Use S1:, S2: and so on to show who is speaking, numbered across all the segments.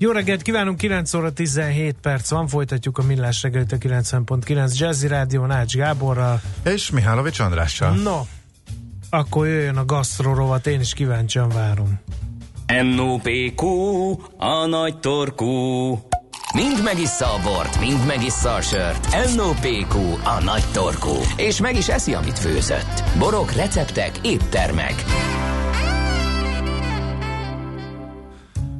S1: Jó reggelt kívánunk, 9 óra 17 perc van, folytatjuk a millás reggelit a 90.9 Jazzy Rádió Nács Gáborral.
S2: És Mihálovics Andrással.
S1: No, akkor jöjjön a gasztrorovat, én is kíváncsian várom.
S3: NOPQ, a nagy torkú. Mind megissza a bort, mind megissza a sört. NOPQ, a nagy torkú. És meg is eszi, amit főzött. Borok, receptek, éttermek.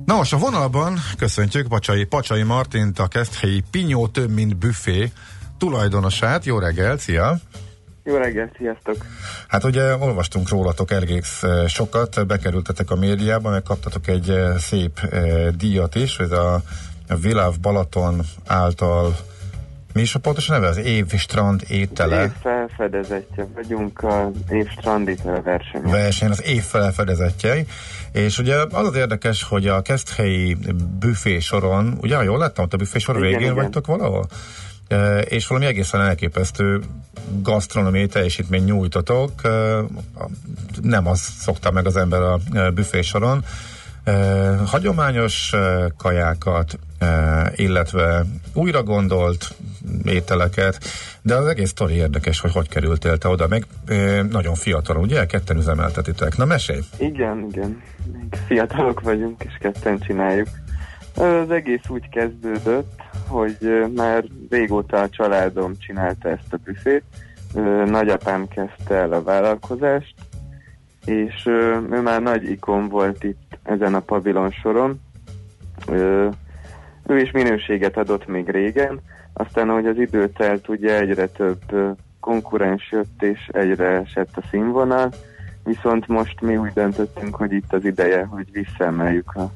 S2: Na most a vonalban köszöntjük Pacsai, Pacsai Martint, a Keszthelyi Pinyó több mint büfé tulajdonosát. Jó reggelt, szia!
S4: Jó reggelt, sziasztok!
S2: Hát ugye olvastunk rólatok egész sokat, bekerültetek a médiába, meg kaptatok egy szép díjat is, ez a, a Viláv Balaton által mi is a pontos neve? Az év strand étele.
S4: Év felfedezetje vagyunk az év strand étele verseny.
S2: Verseny, az év felfedezetjei. És ugye az az érdekes, hogy a Keszthelyi büfé soron, ugye jól láttam, ott a büfé sor végén igen. vagytok valahol? E, és valami egészen elképesztő gasztronómiai teljesítmény nyújtotok. E, nem az szokta meg az ember a büfé soron. Hagyományos kajákat, illetve újra gondolt ételeket, de az egész sztori érdekes, hogy hogy kerültél te oda, meg nagyon fiatalon, ugye? Ketten üzemeltetitek. Na mesélj!
S4: Igen, igen. Még fiatalok vagyunk, és ketten csináljuk. Az egész úgy kezdődött, hogy már régóta a családom csinálta ezt a büfét. Nagyapám kezdte el a vállalkozást, és ő már nagy ikon volt itt ezen a pavilon soron. Ő is minőséget adott még régen, aztán, ahogy az idő telt, ugye egyre több konkurens jött, és egyre esett a színvonal, viszont most mi úgy döntöttünk, hogy itt az ideje, hogy visszaemeljük a,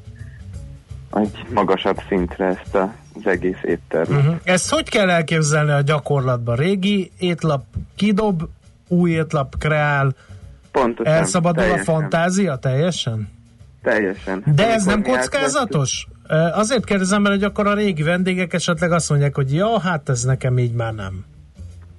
S4: egy magasabb szintre ezt a, az egész éttermet. Uh-huh.
S1: Ezt hogy kell elképzelni a gyakorlatban? Régi étlap kidob, új étlap kreál, Pontosan, elszabadul teljesen. a fantázia teljesen?
S4: Teljesen.
S1: De ez nem kockázatos? Azért kérdezem, mert hogy akkor a régi vendégek esetleg azt mondják, hogy ja, hát ez nekem így már nem.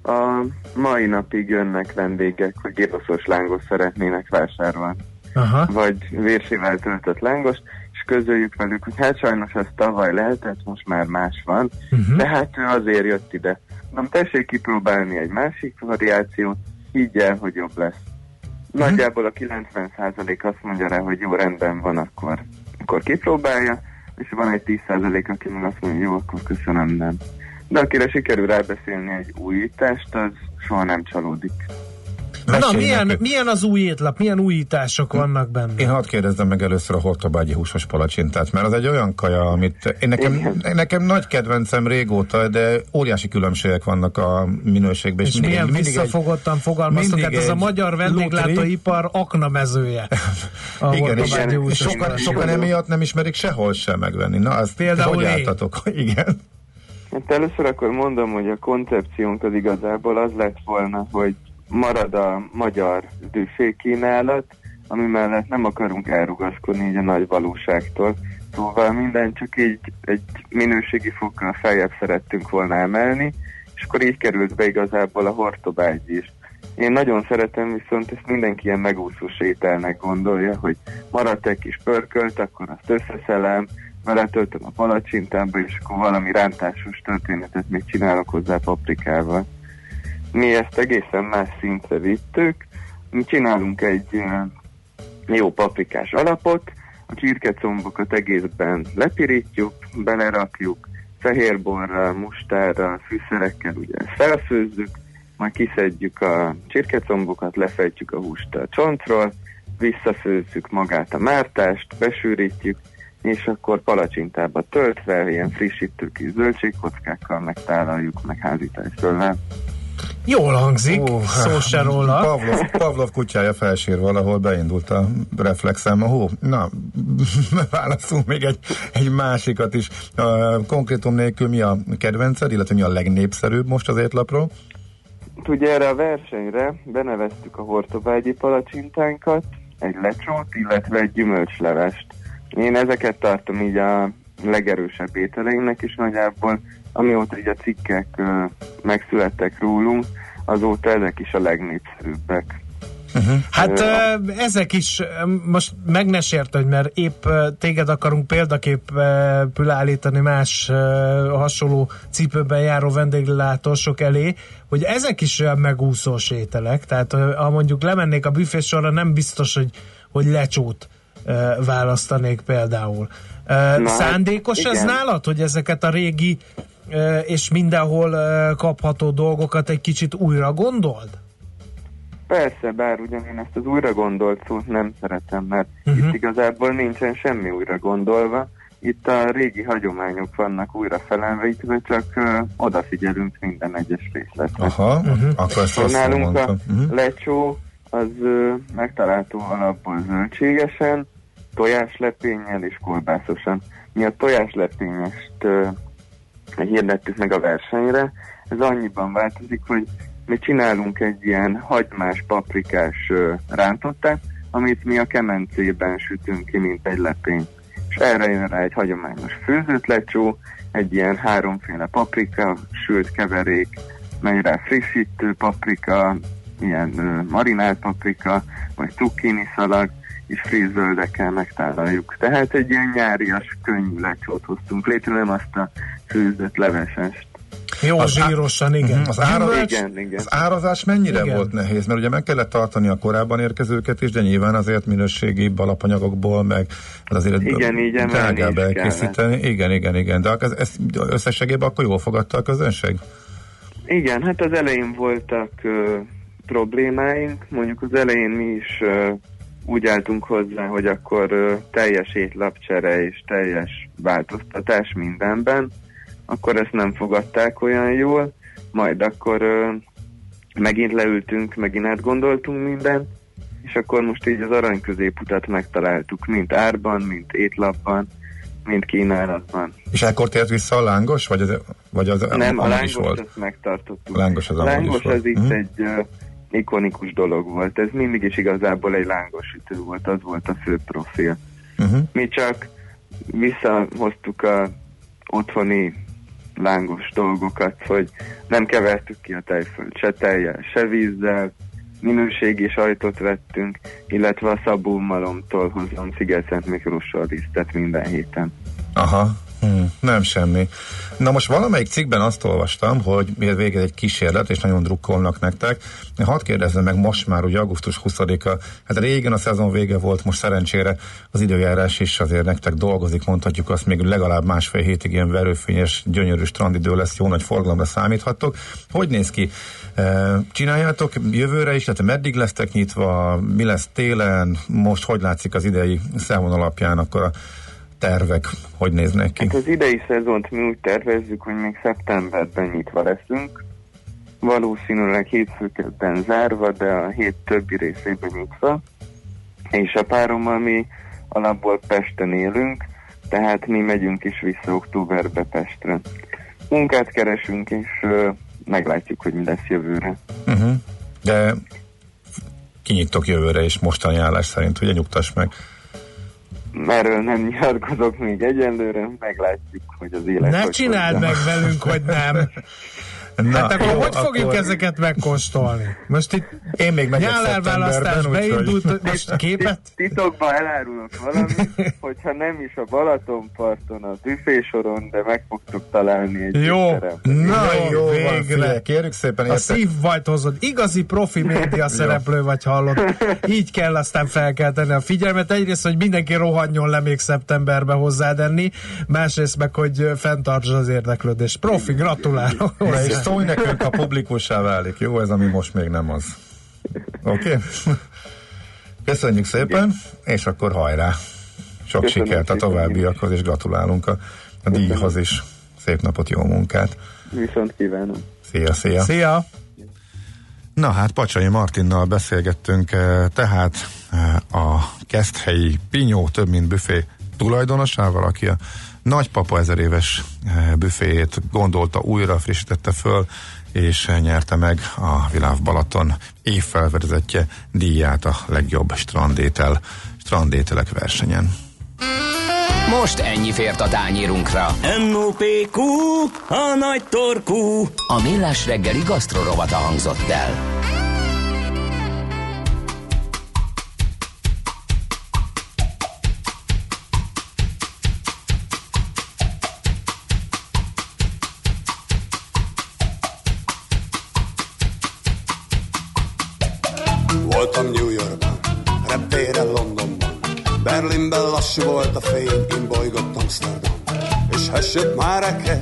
S4: A mai napig jönnek vendégek, hogy gyroszos lángos szeretnének vásárolni. Aha. Vagy vérsével töltött lángos, és közöljük velük, hogy hát sajnos ez tavaly lehetett, most már más van, uh-huh. de hát ő azért jött ide. Nem tessék kipróbálni egy másik variációt, így el, hogy jobb lesz. Uh-huh. Nagyjából a 90% azt mondja rá, hogy jó rendben van, akkor, akkor kipróbálja, és van egy 10% aki meg azt mondja, jó, akkor köszönöm, nem. De akire sikerül elbeszélni egy újítást, az soha nem csalódik.
S1: Na, milyen, milyen az új étlap, milyen újítások vannak benne?
S2: Én hadd kérdezzem meg először a hortobágyi húsos palacsintát, mert az egy olyan kaja, amit én nekem, nekem nagy kedvencem régóta, de óriási különbségek vannak a minőségben.
S1: És, és milyen mindig visszafogottan fogalmaztok, hát ez a magyar vendéglátóipar aknamezője.
S2: igen, és sokan, sokan emiatt nem ismerik sehol sem megvenni. Na, azt Például hogy álltatok? Igen.
S4: Hát először akkor mondom, hogy a koncepciónk az igazából az lett volna, hogy marad a magyar kínálat, ami mellett nem akarunk elrugaszkodni így a nagy valóságtól. Szóval minden csak így egy minőségi fokkal feljebb szerettünk volna emelni, és akkor így került be igazából a hortobágy is. Én nagyon szeretem, viszont ezt mindenki ilyen megúszó sételnek gondolja, hogy maradt egy kis pörkölt, akkor azt összeszelem, beletöltöm a palacsintába, és akkor valami rántásos történetet még csinálok hozzá paprikával. Mi ezt egészen más szintre vittük, mi csinálunk egy jó paprikás alapot, a csirkecombokat egészben lepirítjuk, belerakjuk, fehérborral, mustárral, fűszerekkel ugye felfőzzük, majd kiszedjük a csirkecombokat, lefejtjük a húst a csontról, visszafőzzük magát a mártást, besűrítjük, és akkor palacsintába töltve, ilyen frissítő kis zöldségkockákkal megtálaljuk, meg házítással.
S1: Jól hangzik, uh, szó se róla.
S2: Pavlov, Pavlov kutyája felsír valahol, beindult a reflexem. Hú, na, válaszunk még egy, egy másikat is. Uh, konkrétum nélkül mi a kedvenced, illetve mi a legnépszerűbb most az étlapról?
S4: Ugye erre a versenyre beneveztük a hortobágyi palacsintánkat, egy lecsót, illetve egy gyümölcslevest. Én ezeket tartom így a legerősebb ételeimnek is nagyjából, amióta így a cikkek uh, megszülettek rólunk, azóta ezek is a legnépszerűbbek.
S1: Uh-huh. Hát uh, ezek is, most meg ne sértődj, mert épp téged akarunk példaképül állítani más uh, hasonló cipőben járó vendéglátósok elé, hogy ezek is olyan megúszós ételek, tehát ha mondjuk lemennék a büfésorra, nem biztos, hogy, hogy lecsót uh, választanék például. Na, szándékos hát, ez nálad, hogy ezeket a régi és mindenhol kapható dolgokat egy kicsit újra gondold?
S4: Persze, bár ugyan én ezt az újra gondolt szót nem szeretem, mert uh-huh. itt igazából nincsen semmi újra gondolva. Itt a régi hagyományok vannak újra felemlítve, csak uh, odafigyelünk minden egyes részletre.
S2: Aha, uh-huh. akkor ezt azt
S4: Nálunk a uh-huh. lecsó az uh, megtalálható alapból zöldségesen, tojáslepénnyel és kolbászosan. Mi a tojáslepényest uh, hirdettük meg a versenyre. Ez annyiban változik, hogy mi csinálunk egy ilyen hagymás, paprikás rántottát, amit mi a kemencében sütünk ki, mint egy lepény. És erre jön rá egy hagyományos főzött lecsó, egy ilyen háromféle paprika, sült keverék, megy rá frissítő paprika, ilyen marinált paprika, vagy cukkini szalag, és friss zöldekkel megtálaljuk. Tehát egy ilyen nyárias, könnyű lecsót hoztunk létre, nem azt a főzött levesest.
S1: Jó, az zsírosan, igen.
S2: Az, ára, igen, igen. az árazás mennyire igen. volt nehéz? Mert ugye meg kellett tartani a korábban érkezőket is, de nyilván azért minőségi alapanyagokból, meg azért
S4: igen, így
S2: drágább elkészíteni. Igen, igen, igen. De ez, ez összességében akkor jól fogadta a közönség?
S4: Igen, hát az elején voltak uh, problémáink. Mondjuk az elején mi is uh, úgy álltunk hozzá, hogy akkor uh, teljes étlapcsere és teljes változtatás mindenben, akkor ezt nem fogadták olyan jól, majd akkor uh, megint leültünk, megint átgondoltunk mindent, és akkor most így az arany középutat megtaláltuk, mint árban, mint étlapban, mint kínálatban.
S2: És akkor tért vissza a lángos, vagy az, vagy az
S4: Nem, a lángos volt? azt megtartottuk.
S2: A lángos az,
S4: a lángos az itt uh-huh. egy uh, ikonikus dolog volt. Ez mindig is igazából egy lángosütő volt, az volt a fő profil. Uh-huh. Mi csak visszahoztuk a otthoni lángos dolgokat, hogy nem kevertük ki a tejföld se tejjel, se vízzel, minőségi sajtot vettünk, illetve a Szabó Malomtól hozom Sziget-Szent Miklóssal lisztet minden héten.
S2: Aha, Hmm, nem semmi. Na most valamelyik cikkben azt olvastam, hogy miért végez egy kísérlet, és nagyon drukkolnak nektek. Hadd kérdezzem meg, most már ugye augusztus 20-a, hát régen a szezon vége volt, most szerencsére az időjárás is azért nektek dolgozik, mondhatjuk azt, még legalább másfél hétig ilyen verőfényes, gyönyörű strandidő lesz, jó nagy forgalomra számíthattok. Hogy néz ki? E, csináljátok jövőre is, tehát meddig lesztek nyitva, mi lesz télen, most hogy látszik az idei szezon alapján akkor a tervek hogy néznek ki?
S4: Hát az idei szezont mi úgy tervezzük, hogy még szeptemberben nyitva leszünk. Valószínűleg hétfőkedden zárva, de a hét többi részében nyitva. És a párommal mi alapból Pesten élünk, tehát mi megyünk is vissza októberbe Pestre. Munkát keresünk, és uh, meglátjuk, hogy mi lesz jövőre.
S2: Uh-huh. De kinyitok jövőre is mostani állás szerint, ugye nyugtass meg
S4: erről nem nyilatkozok még egyenlőre, meglátjuk, hogy az élet...
S1: Ne csináld meg velünk, hogy nem! Na, hát akkor jó, hogy fogjuk akkor... ezeket megkóstolni? Most itt
S2: én még megyek
S1: nyálárválasztás beindult, úgy, most képet?
S4: Titokban elárulok valamit, hogyha nem is a Balatonparton, a büfésoron, de meg fogtok találni egy
S1: Jó, na jó,
S2: végre. Van, kérjük szépen.
S1: A szív hozod. Igazi profi média szereplő vagy hallott. Így kell aztán felkelteni a figyelmet. Egyrészt, hogy mindenki rohanjon le még szeptemberbe hozzádenni, másrészt meg, hogy fenntartsa az érdeklődést. Profi, gratulálok.
S2: Szólj nekünk, ha publikussá válik, jó? Ez, ami most még nem az. Oké? Okay? Köszönjük szépen, és akkor hajrá! Sok Köszönöm sikert a továbbiakhoz, és gratulálunk a, a díjhoz is. Szép napot, jó munkát!
S4: Viszont kívánom!
S2: Szia, szia!
S1: Szia!
S2: Na hát Pacsai Martinnal beszélgettünk, eh, tehát eh, a keszthelyi Pinyó több mint büfé tulajdonosával, aki a nagypapa ezer éves eh, büféjét gondolta újra, frissítette föl, és nyerte meg a Világ Balaton évfelvezetje díját a legjobb strandétel, strandételek versenyen.
S3: Most ennyi fért a tányírunkra.
S5: M.O.P.Q. A nagy torkú.
S3: A millás reggeli gasztrorovata hangzott el.
S6: Berlinben lassú volt a fény, én bolygott Amsterdam. És hessett Márekes,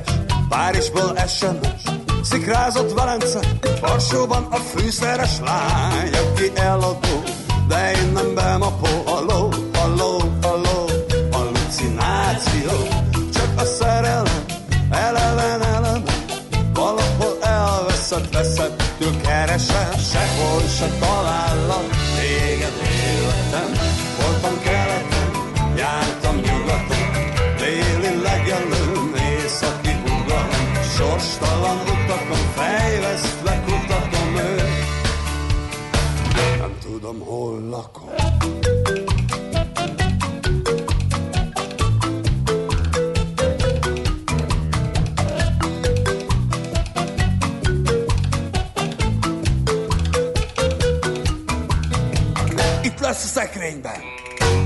S6: Párizsból SMS, szikrázott Velence, Varsóban a fűszeres lány, aki eladó, de én nem bemapó, halló, halló, halló, hallucináció, csak a szerelem, eleven, eleven, valahol elveszett, veszettől keresem, sehol se talállak, téged életem, voltam tudom, hol lakom. Itt lesz a szekrényben,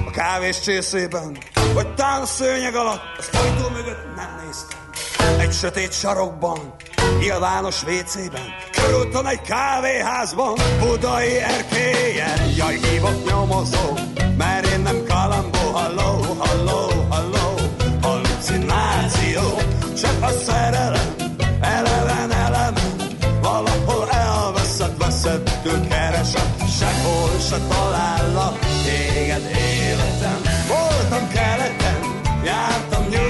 S6: a kávés csészében, vagy tán a szőnyeg alatt, az ajtó mögött nem néztem. Egy sötét sarokban, nyilvános vécében, körülton egy kávéházban, budai erkélyen, jaj, hívott nyomozó, mert én nem kalambó, halló, halló, halló, hallucináció, csak a szerelem, eleven, elemen, valahol elveszett, veszettől keresem, sehol se talállak téged életem. Voltam keleten, jártam nyugaton,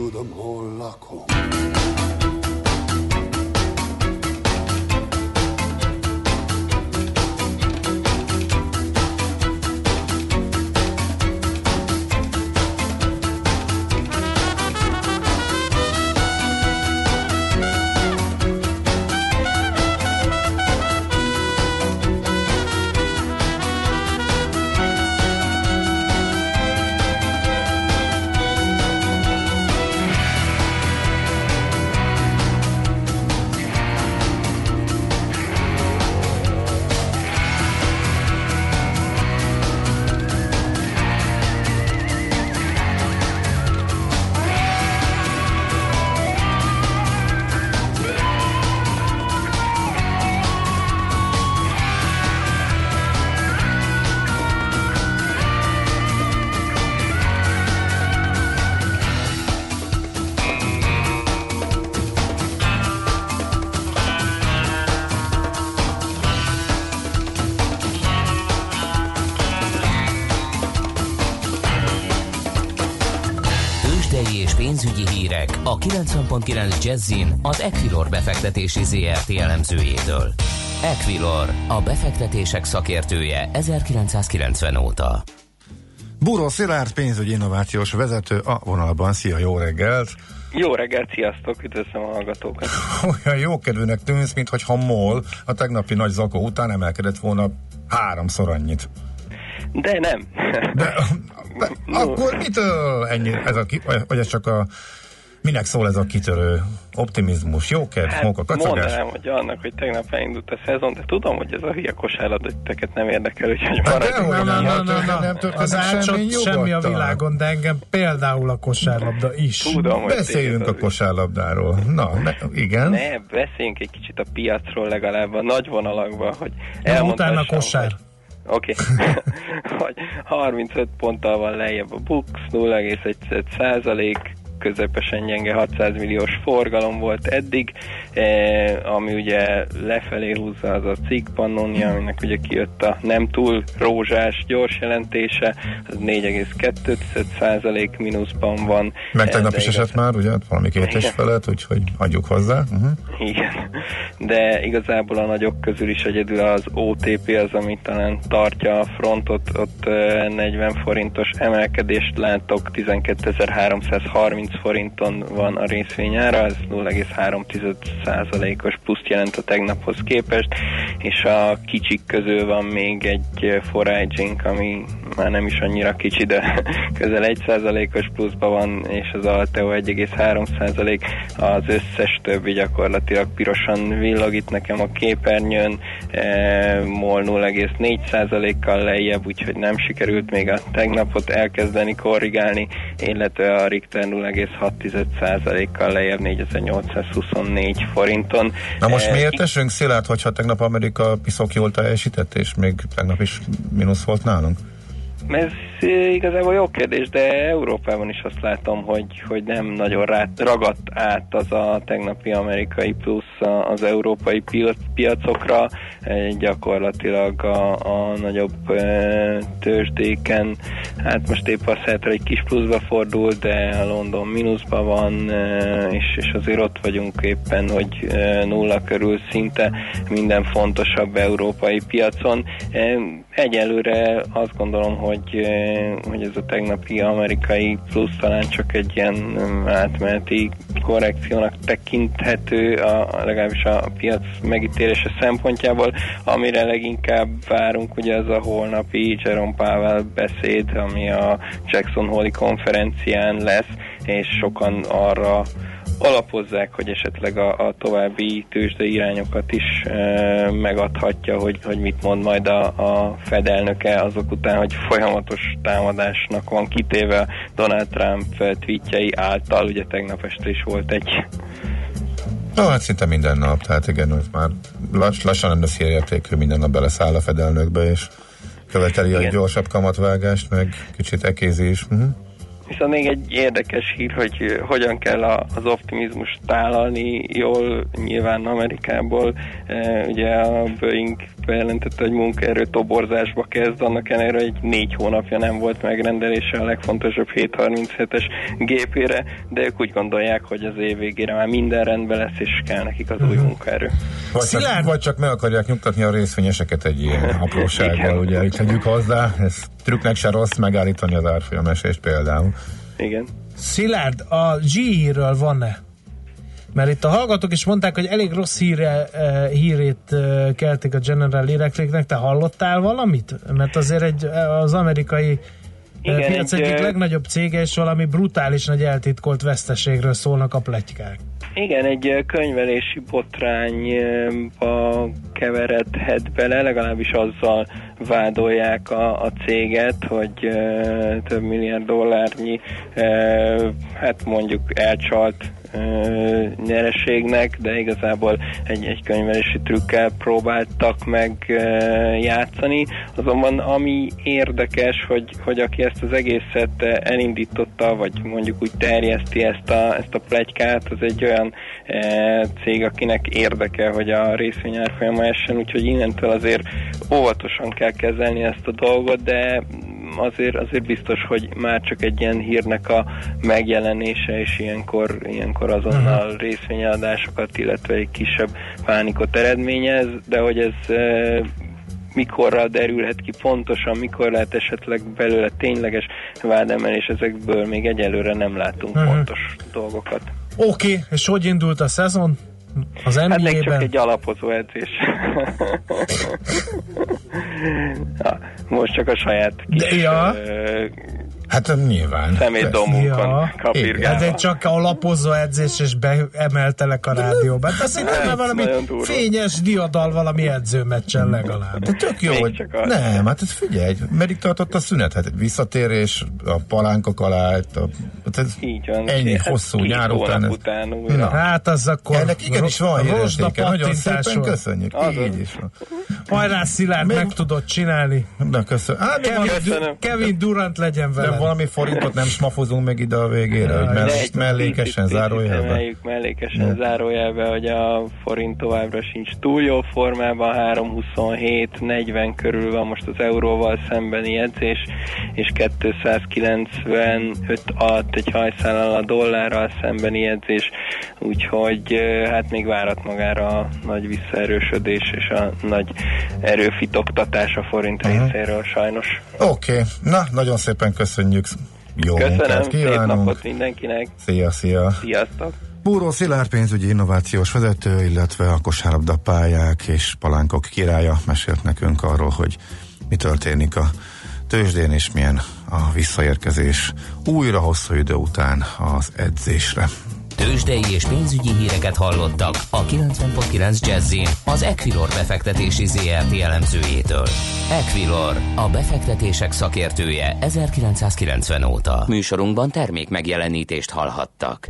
S6: Nem tudom, hol
S3: és pénzügyi hírek a 90.9 Jazzin az Equilor befektetési ZRT elemzőjétől. Equilor, a befektetések szakértője 1990 óta.
S2: Buró Szilárd, pénzügyi innovációs vezető a vonalban. Szia, jó reggelt!
S7: Jó reggelt, sziasztok, üdvözlöm a hallgatókat.
S2: Olyan jókedvűnek tűnsz, mintha MOL a tegnapi nagy zakó után emelkedett volna háromszor annyit.
S7: De nem.
S2: De, de akkor mitől ennyi, ez a, ki- vagy ez csak a, minek szól ez a kitörő optimizmus, jókedv, hát, móka, kacagás?
S7: mondanám, hogy annak, hogy tegnap elindult a szezon, de tudom, hogy ez a hülye kosárlabda titeket nem érdekel, úgyhogy
S2: Hát
S7: maradjunk.
S2: nem,
S1: na,
S2: nem történik- nem
S1: na.
S2: történik
S1: Az
S2: semmi
S1: semmi a világon, de engem például a kosárlabda is.
S7: Tudom, hogy
S2: Beszéljünk a kosárlabdáról. Na, ne, igen.
S7: Ne, beszéljünk egy kicsit a piacról legalább a nagy vonalakban, hogy
S1: Na,
S7: elmondhassam,
S1: utána kosár.
S7: hogy- Oké, hogy 35 ponttal van lejjebb a Bux, 0,1 százalék, közepesen gyenge 600 milliós forgalom volt eddig, eh, ami ugye lefelé húzza az a cikk Pannonia, aminek ugye kijött a nem túl rózsás gyors jelentése, az 4,2% mínuszban van.
S2: Meg tegnap is esett már, ugye? Valami két és felett, úgyhogy adjuk hozzá. Uh-huh.
S7: Igen, de igazából a nagyok közül is egyedül az OTP az, ami talán tartja a frontot, ott eh, 40 forintos emelkedést látok, 12.330 forinton van a részvényára, ez 0,3%-os pluszt jelent a tegnaphoz képest, és a kicsik közül van még egy foraging, ami már nem is annyira kicsi, de közel 1%-os pluszban van, és az Alteo 1,3%, az összes többi gyakorlatilag pirosan villog itt nekem a képernyőn, e, MOL 0,4%-kal lejjebb, úgyhogy nem sikerült még a tegnapot elkezdeni korrigálni, illetve a Richter 0,6%-kal lejjebb 4824 forinton.
S2: Na most
S7: E,
S2: miért esünk Szilárd, hogyha tegnap Amerika piszok jól teljesített, és még tegnap is mínusz volt nálunk?
S7: Ez eh, igazából jó kérdés, de Európában is azt látom, hogy, hogy nem nagyon rá, ragadt át az a tegnapi amerikai plusz az európai piacokra. Gyakorlatilag a, a nagyobb tőzsdéken, hát most épp lehet, hogy egy kis pluszba fordul, de a London mínuszban van, és, és azért ott vagyunk éppen, hogy nulla körül szinte minden fontosabb európai piacon. Egyelőre azt gondolom, hogy, hogy ez a tegnapi amerikai plusz talán csak egy ilyen átmeneti korrekciónak tekinthető, a, a- legalábbis a piac megítélése szempontjából, amire leginkább várunk, ugye az a holnapi Jerome Powell beszéd, ami a Jackson Hole konferencián lesz, és sokan arra alapozzák, hogy esetleg a, a további tőzsde irányokat is e, megadhatja, hogy, hogy mit mond majd a, a Fed elnöke azok után, hogy folyamatos támadásnak van kitéve Donald Trump tweetjei által, ugye tegnap este is volt egy
S2: No, hát szinte minden nap, tehát igen, ez már lass, lassan lenne szélértékű, minden nap beleszáll a fedelnökbe, és követeli a
S7: Igen.
S2: gyorsabb kamatvágást, meg kicsit ekézi is. Uh-huh.
S7: Viszont még egy érdekes hír, hogy hogyan kell a, az optimizmust tálalni jól, nyilván Amerikából. E, ugye a Boeing bejelentette, hogy munkaerő toborzásba kezd, annak ellenére, hogy négy hónapja nem volt megrendelése a legfontosabb 737-es gépére, de ők úgy gondolják, hogy az év végére már minden rendben lesz, és kell nekik az új munkaerő.
S2: Vagy, csak,
S1: Szilárd!
S2: vagy csak meg akarják nyugtatni a részvényeseket egy ilyen aprósággal, ugye, itt tegyük hozzá, ez trükknek se rossz megállítani az árfolyamesést például.
S7: Igen.
S1: Szilárd, a GE-ről van-e? Mert itt a hallgatók is mondták, hogy elég rossz híre, eh, hírét eh, keltik a General Electricnek. Te hallottál valamit? Mert azért egy, eh, az amerikai
S7: Igen,
S1: piac
S7: egy,
S1: egyik
S7: eh,
S1: legnagyobb cége, és valami brutális nagy eltitkolt veszteségről szólnak a pletykák.
S7: Igen, egy könyvelési botrányba keveredhet bele, legalábbis azzal vádolják a, a céget, hogy ö, több milliárd dollárnyi, ö, hát mondjuk elcsalt nyereségnek, de igazából egy, egy könyvelési trükkel próbáltak meg játszani. Azonban ami érdekes, hogy, hogy aki ezt az egészet elindította, vagy mondjuk úgy terjeszti ezt a, ezt a plegykát, az egy olyan cég, akinek érdeke, hogy a részvény árfolyama essen, úgyhogy innentől azért óvatosan kell kezelni ezt a dolgot, de azért, azért biztos, hogy már csak egy ilyen hírnek a megjelenése, és ilyenkor, ilyenkor azonnal részvényeladásokat, illetve egy kisebb pánikot eredményez, de hogy ez e, mikorra derülhet ki pontosan, mikor lehet esetleg belőle tényleges vádemelés, ezekből még egyelőre nem látunk
S1: Mhm.
S7: pontos dolgokat.
S1: Oké, okay, és hogy indult a szezon? Az
S7: Hát még csak
S1: NBA-ben?
S7: egy alapozó edzés. most csak a saját kis
S1: ja.
S2: Hát nyilván.
S7: szemétdomunkon
S1: Ja.
S7: kapirgálva.
S1: Hát egy csak a lapozó edzés, és beemeltelek a rádióba. Hát azt hittem, valami fényes diadal valami edzőmeccsen legalább.
S2: De tök jó,
S7: Még
S2: hogy nem, hát ez figyelj, meddig tartott a szünet? Hát visszatérés, a palánkok alá, a, hát ez
S7: Így van.
S2: ennyi
S7: Hát
S2: hosszú
S7: két
S2: nyár után. Ez,
S7: után újra.
S2: Na.
S1: Hát az akkor...
S2: ennek igenis van hírértéke, nagyon szépen köszönjük.
S7: Azaz.
S2: Így is van.
S1: Hajrá, Szilárd, meg tudod csinálni.
S2: Na, köszönöm.
S1: Kevin, Durant legyen
S2: de
S1: veled.
S2: Valami forintot nem smafozunk meg ide a végére, hogy mell- mellékesen,
S7: emeljük mellékesen zárójelbe, hogy a forint továbbra sincs túl jó formában, 3,27-40 körül van most az euróval szembeni edzés, és 295 alatt egy hajszállal a dollárral szembeni edzés, úgyhogy hát még várat magára a nagy visszaerősödés és a nagy erőfitoktatás a forint
S2: Aha.
S7: részéről sajnos.
S2: Oké, okay. na, nagyon szépen köszönjük. Jó
S7: Köszönöm,
S2: munkát
S7: szép
S2: kívánunk.
S7: napot mindenkinek,
S2: Szia, szia.
S7: sziasztok!
S8: Búró Szilárd pénzügyi innovációs vezető, illetve a kosárlabda pályák és palánkok királya mesélt nekünk arról, hogy mi történik a tőzsdén, és milyen a visszaérkezés újra hosszú idő után az edzésre.
S3: Tőzsdei és pénzügyi híreket hallottak a 90.9 Jazzin az Equilor befektetési ZRT elemzőjétől. Equilor, a befektetések szakértője 1990 óta. Műsorunkban termék megjelenítést hallhattak.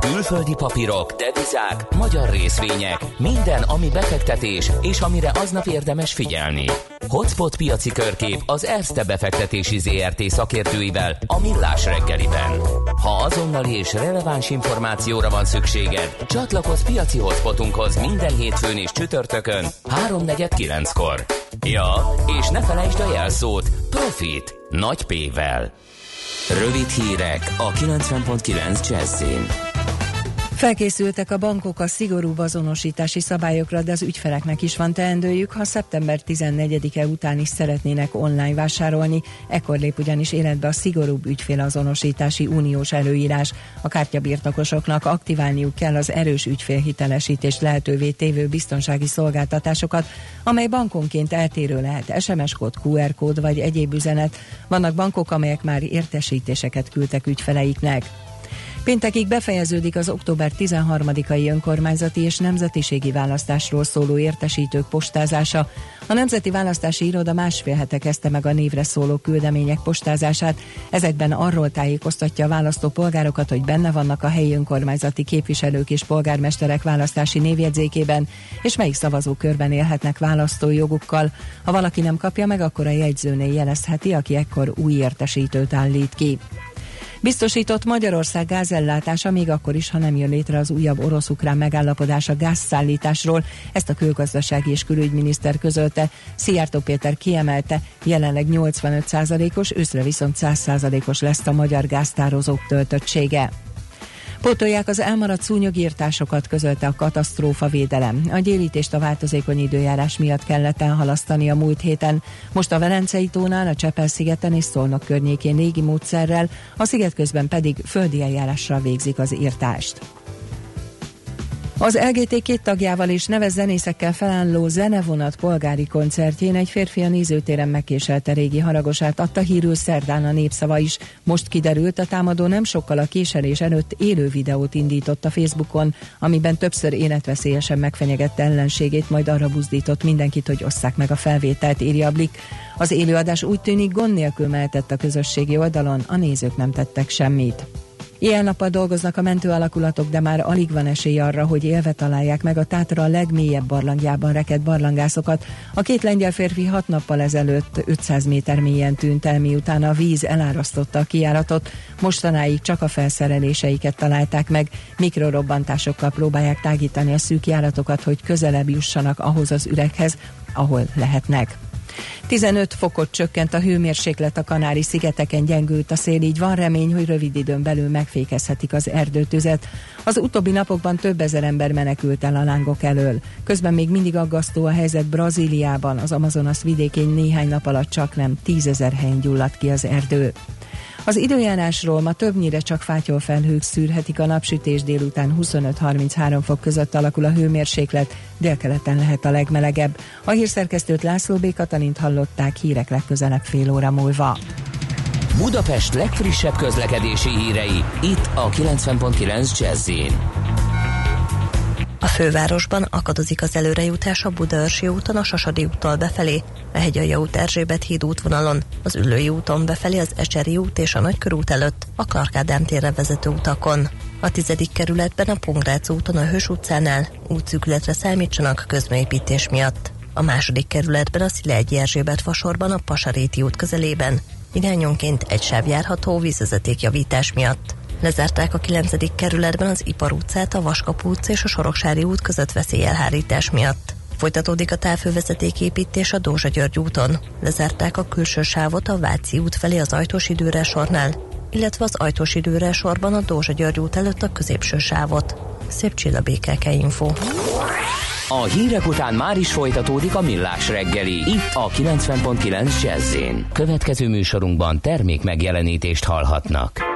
S3: Külföldi papírok, devizák, magyar részvények, minden, ami befektetés, és amire aznap érdemes figyelni. Hotspot piaci körkép az Erste befektetési ZRT szakértőivel a Millás reggeliben. Ha azonnali és releváns információra van szükséged, csatlakozz piaci hotspotunkhoz minden hétfőn és csütörtökön 3.49-kor. Ja, és ne felejtsd a jelszót Profit nagy P-vel. Rövid hírek a 90.9 Jazzin.
S9: Felkészültek a bankok a szigorúbb azonosítási szabályokra, de az ügyfeleknek is van teendőjük, ha szeptember 14-e után is szeretnének online vásárolni, ekkor lép ugyanis életbe a szigorúbb ügyfélazonosítási uniós előírás. A kártyabirtokosoknak aktiválniuk kell az erős ügyfélhitelesítést lehetővé tévő biztonsági szolgáltatásokat, amely bankonként eltérő lehet, SMS kód, QR kód vagy egyéb üzenet. Vannak bankok, amelyek már értesítéseket küldtek ügyfeleiknek. Péntekig befejeződik az október 13-ai önkormányzati és nemzetiségi választásról szóló értesítők postázása. A Nemzeti Választási Iroda másfél hete kezdte meg a névre szóló küldemények postázását. Ezekben arról tájékoztatja a választópolgárokat, hogy benne vannak a helyi önkormányzati képviselők és polgármesterek választási névjegyzékében, és melyik szavazókörben élhetnek választójogukkal. Ha valaki nem kapja meg, akkor a jegyzőnél jelezheti, aki ekkor új értesítőt állít ki. Biztosított Magyarország gázellátása még akkor is, ha nem jön létre az újabb orosz-ukrán megállapodás a gázszállításról. Ezt a külgazdasági és külügyminiszter közölte. Szijjártó Péter kiemelte, jelenleg 85%-os, őszre viszont 100%-os lesz a magyar gáztározók töltöttsége. Pótolják az elmaradt szúnyogírtásokat, közölte a katasztrófa védelem. A gyérítést a változékony időjárás miatt kellett elhalasztani a múlt héten. Most a Velencei tónál, a Csepel-szigeten és Szolnok környékén légi módszerrel, a sziget közben pedig földi eljárással végzik az írtást. Az LGT két tagjával és neves zenészekkel felálló zenevonat polgári koncertjén egy férfi a nézőtéren megkéselte régi haragosát, adta hírül szerdán a népszava is. Most kiderült, a támadó nem sokkal a késelés előtt élő videót indított a Facebookon, amiben többször életveszélyesen megfenyegette ellenségét, majd arra buzdított mindenkit, hogy osszák meg a felvételt, írja a Blik. Az élőadás úgy tűnik gond nélkül mehetett a közösségi oldalon, a nézők nem tettek semmit. Ilyen nappal dolgoznak a mentő alakulatok, de már alig van esély arra, hogy élve találják meg a Tátra a legmélyebb barlangjában rekedt barlangászokat. A két lengyel férfi hat nappal ezelőtt 500 méter mélyen tűnt el, miután a víz elárasztotta a kijáratot. Mostanáig csak a felszereléseiket találták meg, mikrorobbantásokkal próbálják tágítani a szűk járatokat, hogy közelebb jussanak ahhoz az üreghez, ahol lehetnek. 15 fokot csökkent a hőmérséklet a Kanári-szigeteken, gyengült a szél, így van remény, hogy rövid időn belül megfékezhetik az erdőtüzet. Az utóbbi napokban több ezer ember menekült el a lángok elől. Közben még mindig aggasztó a helyzet Brazíliában, az Amazonas vidékén néhány nap alatt csak nem tízezer helyen gyulladt ki az erdő. Az időjárásról ma többnyire csak fátyol felhők szűrhetik a napsütés délután 25-33 fok között alakul a hőmérséklet, délkeleten lehet a legmelegebb. A hírszerkesztőt László B. Katalint hallották hírek legközelebb fél óra múlva.
S3: Budapest legfrissebb közlekedési hírei, itt a 90.9 jazz
S10: A fővárosban akadozik az előrejutás a Budaörsi úton a Sasadi úttól befelé, a Hegyalja út Erzsébet híd útvonalon, az Üllői úton befelé az Ecseri út és a Nagykörút előtt, a Clark Ádám térre vezető utakon. A tizedik kerületben a Pongrác úton a Hős utcánál útszűkületre számítsanak közműépítés miatt. A második kerületben a Szilegyi Erzsébet fasorban a Pasaréti út közelében. Irányonként egy sáv járható vízvezetékjavítás miatt. Lezárták a 9. kerületben az Ipar utcát, a Vaskapú utca és a Soroksári út között veszélyelhárítás miatt. Folytatódik a távfővezeték építés a Dózsa György úton. Lezárták a külső sávot a Váci út felé az ajtós időre sornál, illetve az ajtós időre sorban a Dózsa György út előtt a középső sávot. Szép Csilla BKK Info.
S11: A hírek után már is folytatódik a millás reggeli. Itt a 90.9 jazz Következő műsorunkban termék megjelenítést hallhatnak.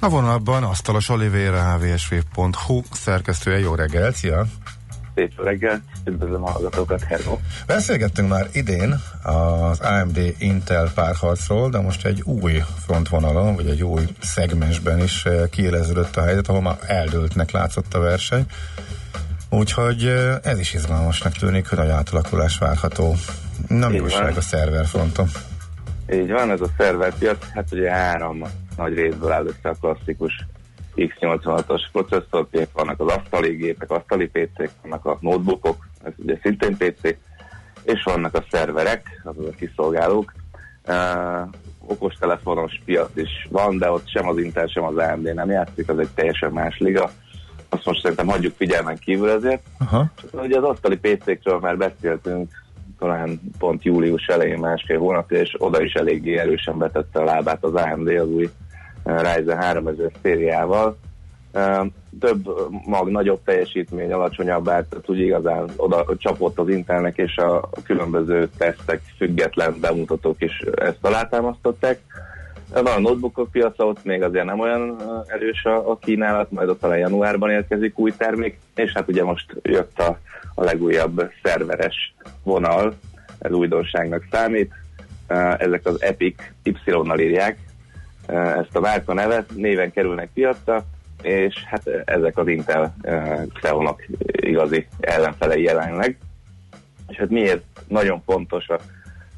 S2: A vonalban Asztalos Olivéra, hvsv.hu szerkesztője. Jó reggel, szia!
S12: Szép reggel, üdvözlöm a hallgatókat, hello!
S2: Beszélgettünk már idén az AMD Intel párharcról, de most egy új frontvonalon, vagy egy új szegmensben is eh, kiéleződött a helyzet, ahol már eldőltnek látszott a verseny. Úgyhogy eh, ez is izgalmasnak tűnik, hogy nagy átalakulás várható. Nem újság a szerverfronton.
S12: Így van, ez a szerverpiac, hát ugye három nagy részből áll össze a klasszikus X86-os processzorgép, vannak az asztali gépek, asztali PC-k, vannak a notebookok, ez ugye szintén PC, és vannak a szerverek, azaz a kiszolgálók. Uh, okostelefonos piac is van, de ott sem az Intel, sem az AMD nem játszik, az egy teljesen más liga. Azt most szerintem hagyjuk figyelmen kívül ezért.
S2: Aha.
S12: És ugye az asztali PC-kről már beszéltünk, talán pont július elején másfél hónap, és oda is eléggé erősen betette a lábát az AMD az új uh, Ryzen 3000 szériával. Uh, több mag, nagyobb teljesítmény, alacsonyabb át, tehát úgy igazán oda csapott az Intelnek, és a, különböző tesztek, független bemutatók is ezt alátámasztották. Van a notebookok piaca, ott még azért nem olyan erős a, a kínálat, majd ott talán januárban érkezik új termék, és hát ugye most jött a, a legújabb szerveres vonal, ez újdonságnak számít. Uh, ezek az Epic Y-nal írják uh, ezt a márka nevet, néven kerülnek piacra, és hát ezek az Intel uh, Xeonok igazi ellenfelei jelenleg. És hát miért nagyon fontos a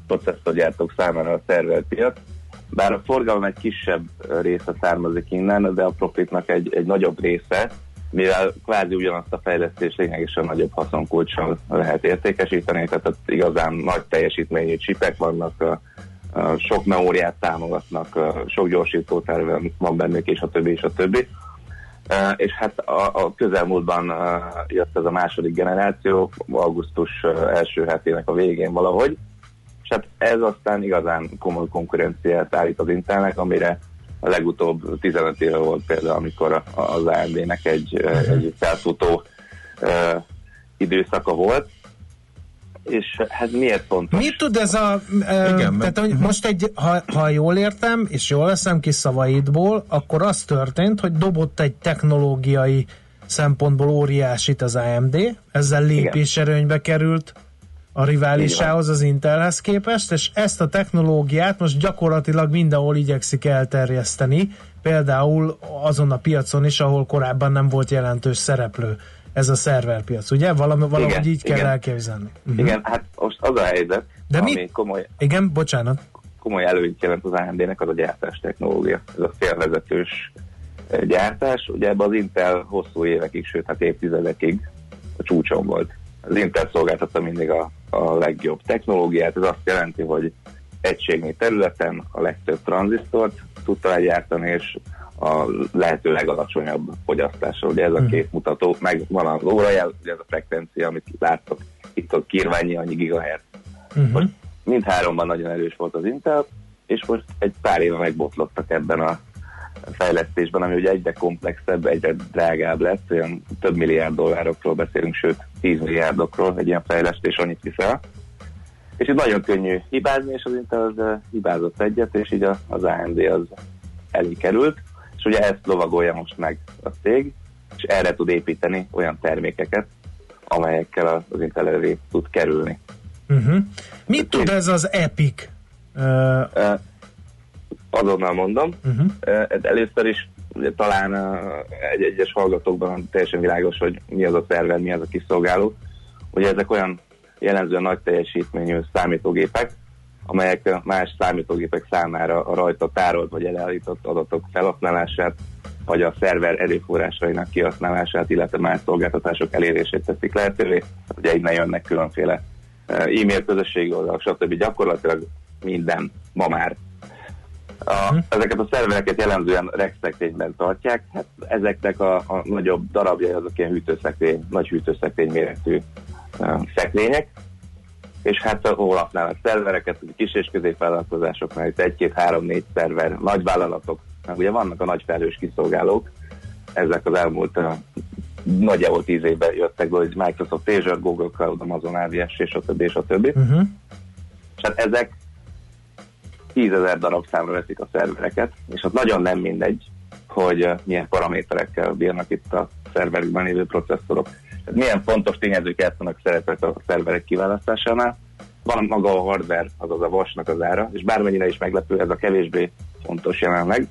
S12: processzorgyártók számára a szerverpiac, bár a forgalom egy kisebb része származik innen, de a profitnak egy, egy nagyobb része, mivel kvázi ugyanazt a fejlesztést lényegesen nagyobb haszonkulcsal lehet értékesíteni, tehát igazán nagy teljesítményű csipek vannak, sok memóriát támogatnak, sok gyorsítóterve van bennük, és a többi, és a többi. És hát a, a közelmúltban jött ez a második generáció, augusztus első hetének a végén valahogy, és hát ez aztán igazán komoly konkurenciát állít az Intelnek, amire a legutóbb 15 éve volt például, amikor az AMD-nek egy, egy felfutó uh, időszaka volt, és hát miért fontos?
S1: Mit tud ez a... Uh, Igen, tehát, hogy most egy, ha, ha jól értem, és jól leszem ki szavaidból, akkor az történt, hogy dobott egy technológiai szempontból óriásit az AMD, ezzel lépéserőnybe került a riválisához, az Intelhez képest, és ezt a technológiát most gyakorlatilag mindenhol igyekszik elterjeszteni, például azon a piacon is, ahol korábban nem volt jelentős szereplő ez a szerverpiac, ugye? Valami, valahogy igen, így kell
S12: igen.
S1: elképzelni.
S12: Uh-huh. Igen, hát most az a helyzet,
S1: De
S12: ami
S1: mi?
S12: komoly,
S1: Igen, bocsánat.
S12: komoly előnyt jelent az AMD-nek, az a gyártás technológia. Ez a félvezetős gyártás. Ugye ebben az Intel hosszú évekig, sőt hát évtizedekig a csúcson volt. Az Intel szolgáltatta mindig a, a legjobb technológiát, ez azt jelenti, hogy egységnyi területen a legtöbb tranzisztort tudta gyártani, és a lehető legalacsonyabb fogyasztásra. Ugye ez a két mutató, meg van az órajel, ugye ez a frekvencia, amit láttok, itt a kírványi annyi gigahertz.
S1: Uh-huh.
S12: Most mindháromban nagyon erős volt az Intel, és most egy pár éve megbotlottak ebben a fejlesztésben, ami ugye egyre komplexebb, egyre drágább lesz, olyan több milliárd dollárokról beszélünk, sőt 10 milliárdokról egy ilyen fejlesztés annyit viszel. És itt nagyon könnyű hibázni, és az Intel az hibázott egyet, és így az AMD az elé került, és ugye ezt lovagolja most meg a cég, és erre tud építeni olyan termékeket, amelyekkel az Intel elé tud kerülni.
S1: Uh-huh. Mit tud ez az Epic? Uh,
S12: Uh, azonnal mondom.
S1: uh-huh.
S12: Uh, először is talán egy egyes hallgatókban teljesen világos, hogy mi az a szerver, mi az a kiszolgáló. Ugye ezek olyan jellemzően nagy teljesítményű számítógépek, amelyek más számítógépek számára a rajta tárolt vagy elállított adatok felhasználását, vagy a szerver erőforrásainak kihasználását, illetve más szolgáltatások elérését teszik lehetővé. Hát ugye innen jönnek különféle e-mail közösségi oldalak, stb. Gyakorlatilag minden ma már a, ezeket a szervereket jellemzően rexszekrényben tartják, hát ezeknek a, a nagyobb darabjai azok ilyen hűtőszekrény, nagy hűtőszekrény méretű uh, szekrények, és hát hol használnak szervereket, hogy kis és középvállalkozásoknál itt egy-két-három-négy szerver, nagy vállalatok, meg ugye vannak a nagy felhős kiszolgálók, ezek az elmúlt uh, nagyjából tíz évben jöttek be, hogy Microsoft Azure, Google Cloud, Amazon AWS és a többi, és a többi.
S1: uh-huh.
S12: És hát ezek tízezer darab számra veszik a szervereket, és az nagyon nem mindegy, hogy uh, milyen paraméterekkel bírnak itt a szerverükben lévő processzorok. Tehát milyen fontos tényezők játszanak szerepet a szerverek kiválasztásánál. Van maga a hardware, azaz a vasnak az ára, és bármennyire is meglepő, ez a kevésbé fontos jelenleg.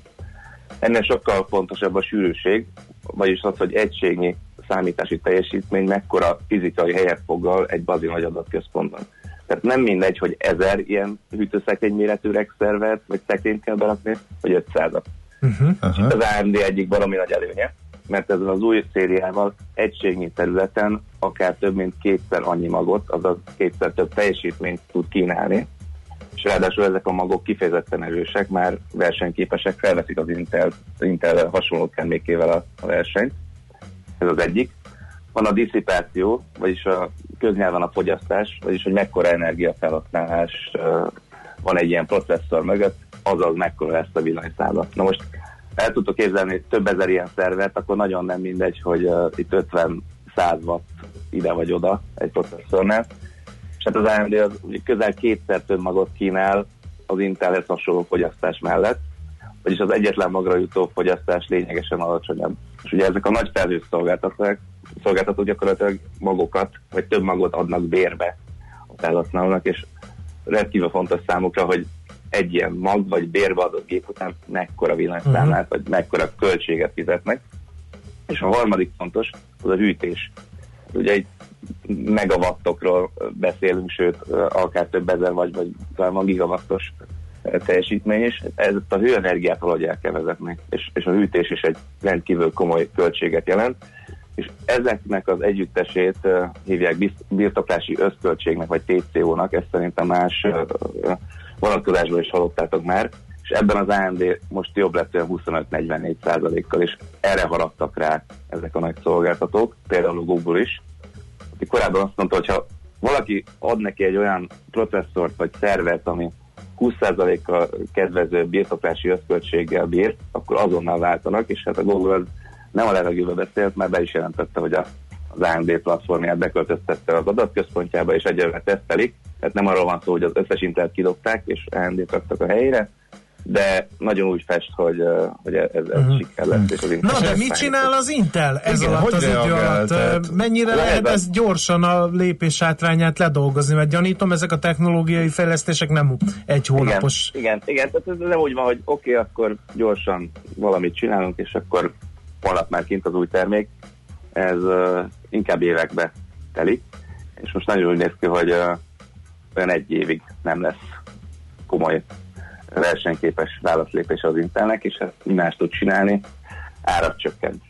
S12: Ennél sokkal fontosabb a sűrűség, vagyis az, hogy egységnyi számítási teljesítmény mekkora fizikai helyet foglal egy bazi nagy adatközpontban. Tehát nem mindegy, hogy ezer ilyen hűtőszekrény méretű szervert vagy szekrényt kell berakni, vagy 500 -at.
S2: Uh-huh.
S12: Uh-huh. Ez az AMD egyik valami nagy előnye, mert ezzel az új szériával egységnyi területen akár több mint kétszer annyi magot, azaz kétszer több teljesítményt tud kínálni, és ráadásul ezek a magok kifejezetten erősek, már versenyképesek, felveszik az Intel, Intel hasonló termékével a, a versenyt. Ez az egyik. Van a disszipáció, vagyis a köznyelven a fogyasztás, vagyis hogy mekkora energiafelhasználás van egy ilyen processzor mögött, azaz mekkora lesz a villanyszála. Na most el tudtok képzelni több ezer ilyen szervet, akkor nagyon nem mindegy, hogy itt 50-100 watt ide vagy oda egy processzornál. És hát az AMD az közel kétszer több magot kínál az Intelhez hasonló fogyasztás mellett, vagyis az egyetlen magra jutó fogyasztás lényegesen alacsonyabb. És ugye ezek a nagy felhős szolgáltatók gyakorlatilag magokat, vagy több magot adnak bérbe a felhasználónak, és rendkívül fontos számukra, hogy egy ilyen mag vagy bérbe adott gép után mekkora villanyszámlát, uh-huh. vagy mekkora költséget fizetnek. És a harmadik fontos, az a hűtés. Ugye egy megavattokról beszélünk, sőt, akár több ezer vagy, vagy talán van gigawattos teljesítmény is. Ez a hőenergiát valahogy el kell vezetni, és, és a hűtés is egy rendkívül komoly költséget jelent és ezeknek az együttesét hívják birtoklási összköltségnek, vagy TCO-nak, ezt szerintem más vonatkozásból is hallottátok már, és ebben az AMD most jobb lett olyan 25-44 százalékkal, és erre haladtak rá ezek a nagy szolgáltatók, például a Google is, aki korábban azt mondta, hogy ha valaki ad neki egy olyan processzort vagy szervet, ami 20%-kal kedvező birtoklási összköltséggel bír, akkor azonnal váltanak, és hát a Google az nem a levegőbe beszélt, mert be is jelentette, hogy a, az AMD platformját beköltöztette az adatközpontjába, és egyelőre tesztelik, tehát nem arról van szó, hogy az összes Intelt kidobták, és AMD-t raktak a helyére, de nagyon úgy fest, hogy, hogy ez, ez uh-huh. siker lesz. És az
S1: Na, de mit csinál az Intel ez Igen, alatt az idő alatt? Tehát Mennyire lehet ez gyorsan a lépés átrányát ledolgozni? Mert gyanítom, ezek a technológiai fejlesztések nem egy hónapos.
S12: Igen, igen, igen tehát ez nem úgy van, hogy oké, okay, akkor gyorsan valamit csinálunk, és akkor holnap már kint az új termék. Ez uh, inkább évekbe telik, és most nagyon úgy néz ki, hogy uh, olyan egy évig nem lesz komoly versenyképes válaszlépés az Intelnek, és ezt más tud csinálni, árat csökkent.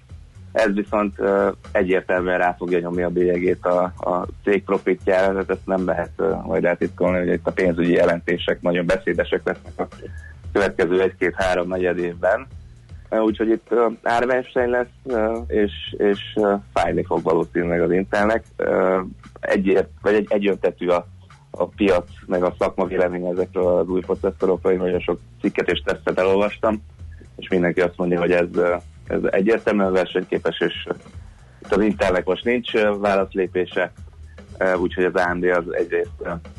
S12: Ez viszont uh, egyértelműen rá fogja nyomni a bélyegét a, a cég profitjára, tehát ezt nem lehet uh, majd eltitkolni, hogy itt a pénzügyi jelentések nagyon beszédesek lesznek a következő egy-két-három negyed évben, úgyhogy itt árverseny lesz, és, és fájni fog valószínűleg az Intelnek. Egyért, vagy egy, egyöntetű a a piac, meg a szakma vélemény ezekről az új processzorokról. Én nagyon sok cikket és tesztet elolvastam, és mindenki azt mondja, hogy ez, ez egyértelműen versenyképes, és itt az Intelnek most nincs válaszlépése, úgyhogy az AMD az egyrészt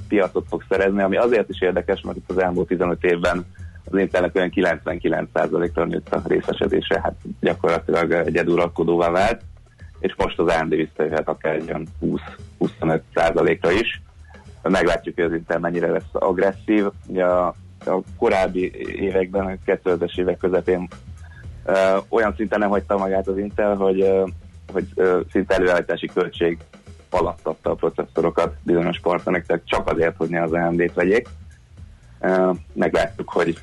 S12: piacot fog szerezni, ami azért is érdekes, mert itt az elmúlt 15 évben az Intelnek olyan 99%-ra nőtt a részesedése, hát gyakorlatilag egyeduralkodóvá vált, és most az AMD visszajöhet akár egy olyan 20-25%-ra is meglátjuk, hogy az Intel mennyire lesz agresszív. Ugye a, korábbi években, a 2000-es évek közepén ö, olyan szinten nem hagyta magát az Intel, hogy, ö, hogy ö, szinte előállítási költség palasztatta a processzorokat bizonyos partnereknek, csak azért, hogy ne az AMD-t vegyék. Ö, meglátjuk, hogy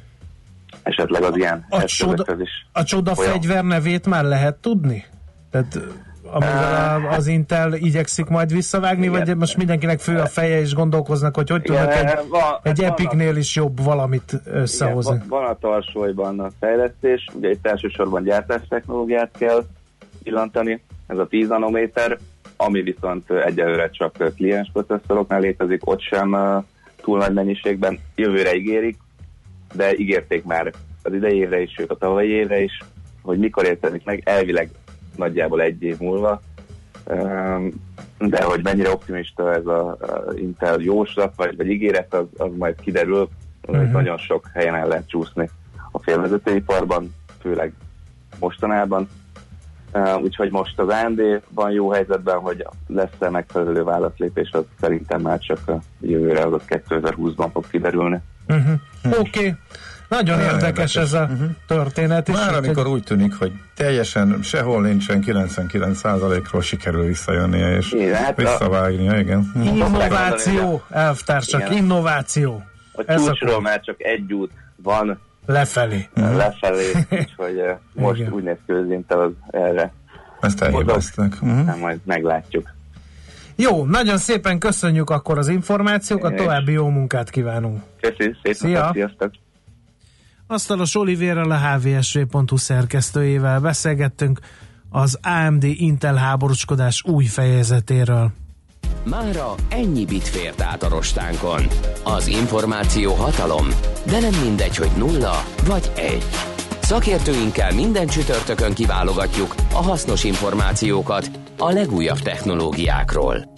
S12: esetleg az ilyen
S1: a csoda, is. A csoda olyan... fegyver nevét már lehet tudni? Tehát amivel az Intel igyekszik majd visszavágni, Igen. vagy most mindenkinek fő a feje, és gondolkoznak, hogy hogy tudnak egy, van, egy Epicnél is jobb valamit összehozni. Igen,
S12: van, van a tarsolyban a fejlesztés, ugye itt elsősorban gyártás technológiát kell pillantani, ez a 10 nanométer, ami viszont egyelőre csak kliens processzoroknál létezik, ott sem túl nagy mennyiségben, jövőre ígérik, de ígérték már az idei évre is, sőt a tavalyi évre is, hogy mikor értenik meg, elvileg nagyjából egy év múlva, ehm, de hogy mennyire optimista ez a, Intel jóslat, vagy, vagy ígéret, az, az majd kiderül, uh-huh. nagyon sok helyen el lehet csúszni a félvezetőiparban, főleg mostanában. Uh, úgyhogy most az AMD van jó helyzetben, hogy lesz-e megfelelő válaszlépés, az szerintem már csak a jövőre, az 2020-ban fog kiderülni.
S1: Uh-huh. Oké. Okay. Nagyon Nagyon érdekes, érdekes ez a uh-huh. történet.
S2: Is, Már amikor úgy tűnik, hogy teljesen sehol nincsen 99%-ról sikerül visszajönnie és igen, hát visszavágnia, a... igen.
S1: Innováció, elvtársak, igen. innováció.
S12: A csúcsról a... már csak egy út van,
S1: Lefelé.
S12: Lefelé, úgyhogy uh, most
S1: Igen.
S12: úgy néz ki, hogy az erre
S13: Ezt elhibázták. Uh-huh.
S12: nem, majd meglátjuk.
S1: Jó, nagyon szépen köszönjük akkor az információkat, további jó munkát kívánunk.
S12: Köszi, szép
S1: Szia.
S12: sziasztok!
S1: Asztalos Olivérrel a hvsv.hu szerkesztőjével beszélgettünk az AMD Intel háborúskodás új fejezetéről.
S3: Mára ennyi bit fért át a rostánkon. Az információ hatalom, de nem mindegy, hogy nulla vagy egy. Szakértőinkkel minden csütörtökön kiválogatjuk a hasznos információkat a legújabb technológiákról.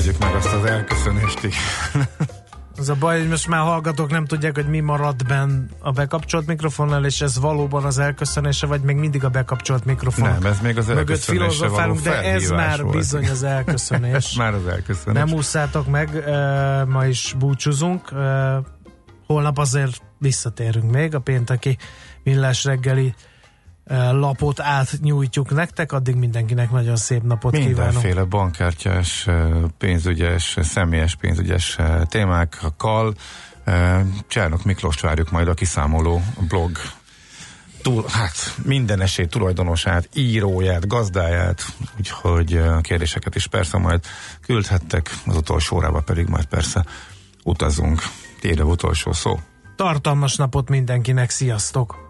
S2: Tegyük meg azt az elköszönést is.
S1: Az a baj, hogy most már hallgatók nem tudják, hogy mi marad benn a bekapcsolt mikrofonnal, és ez valóban az elköszönése, vagy még mindig a bekapcsolt mikrofon.
S2: Nem, ez még az
S1: mögött filozofálunk, de ez már
S2: volt.
S1: bizony az elköszönés.
S2: Ez már az elköszönés.
S1: Nem ússzátok meg, ma is búcsúzunk. Holnap azért visszatérünk még, a pénteki millás reggeli lapot átnyújtjuk nektek, addig mindenkinek nagyon szép napot kívánunk.
S2: Mindenféle bankkártyás, pénzügyes, személyes pénzügyes témákkal. Eh, Csárnok Miklóst várjuk majd a kiszámoló blog túl, hát minden esély tulajdonosát, íróját, gazdáját, úgyhogy a kérdéseket is persze majd küldhettek, az utolsó órába pedig majd persze utazunk. A utolsó szó.
S1: Tartalmas napot mindenkinek, sziasztok!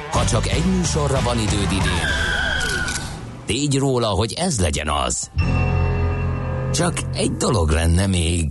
S3: csak egy műsorra van időd idén, tégy róla, hogy ez legyen az. Csak egy dolog lenne még.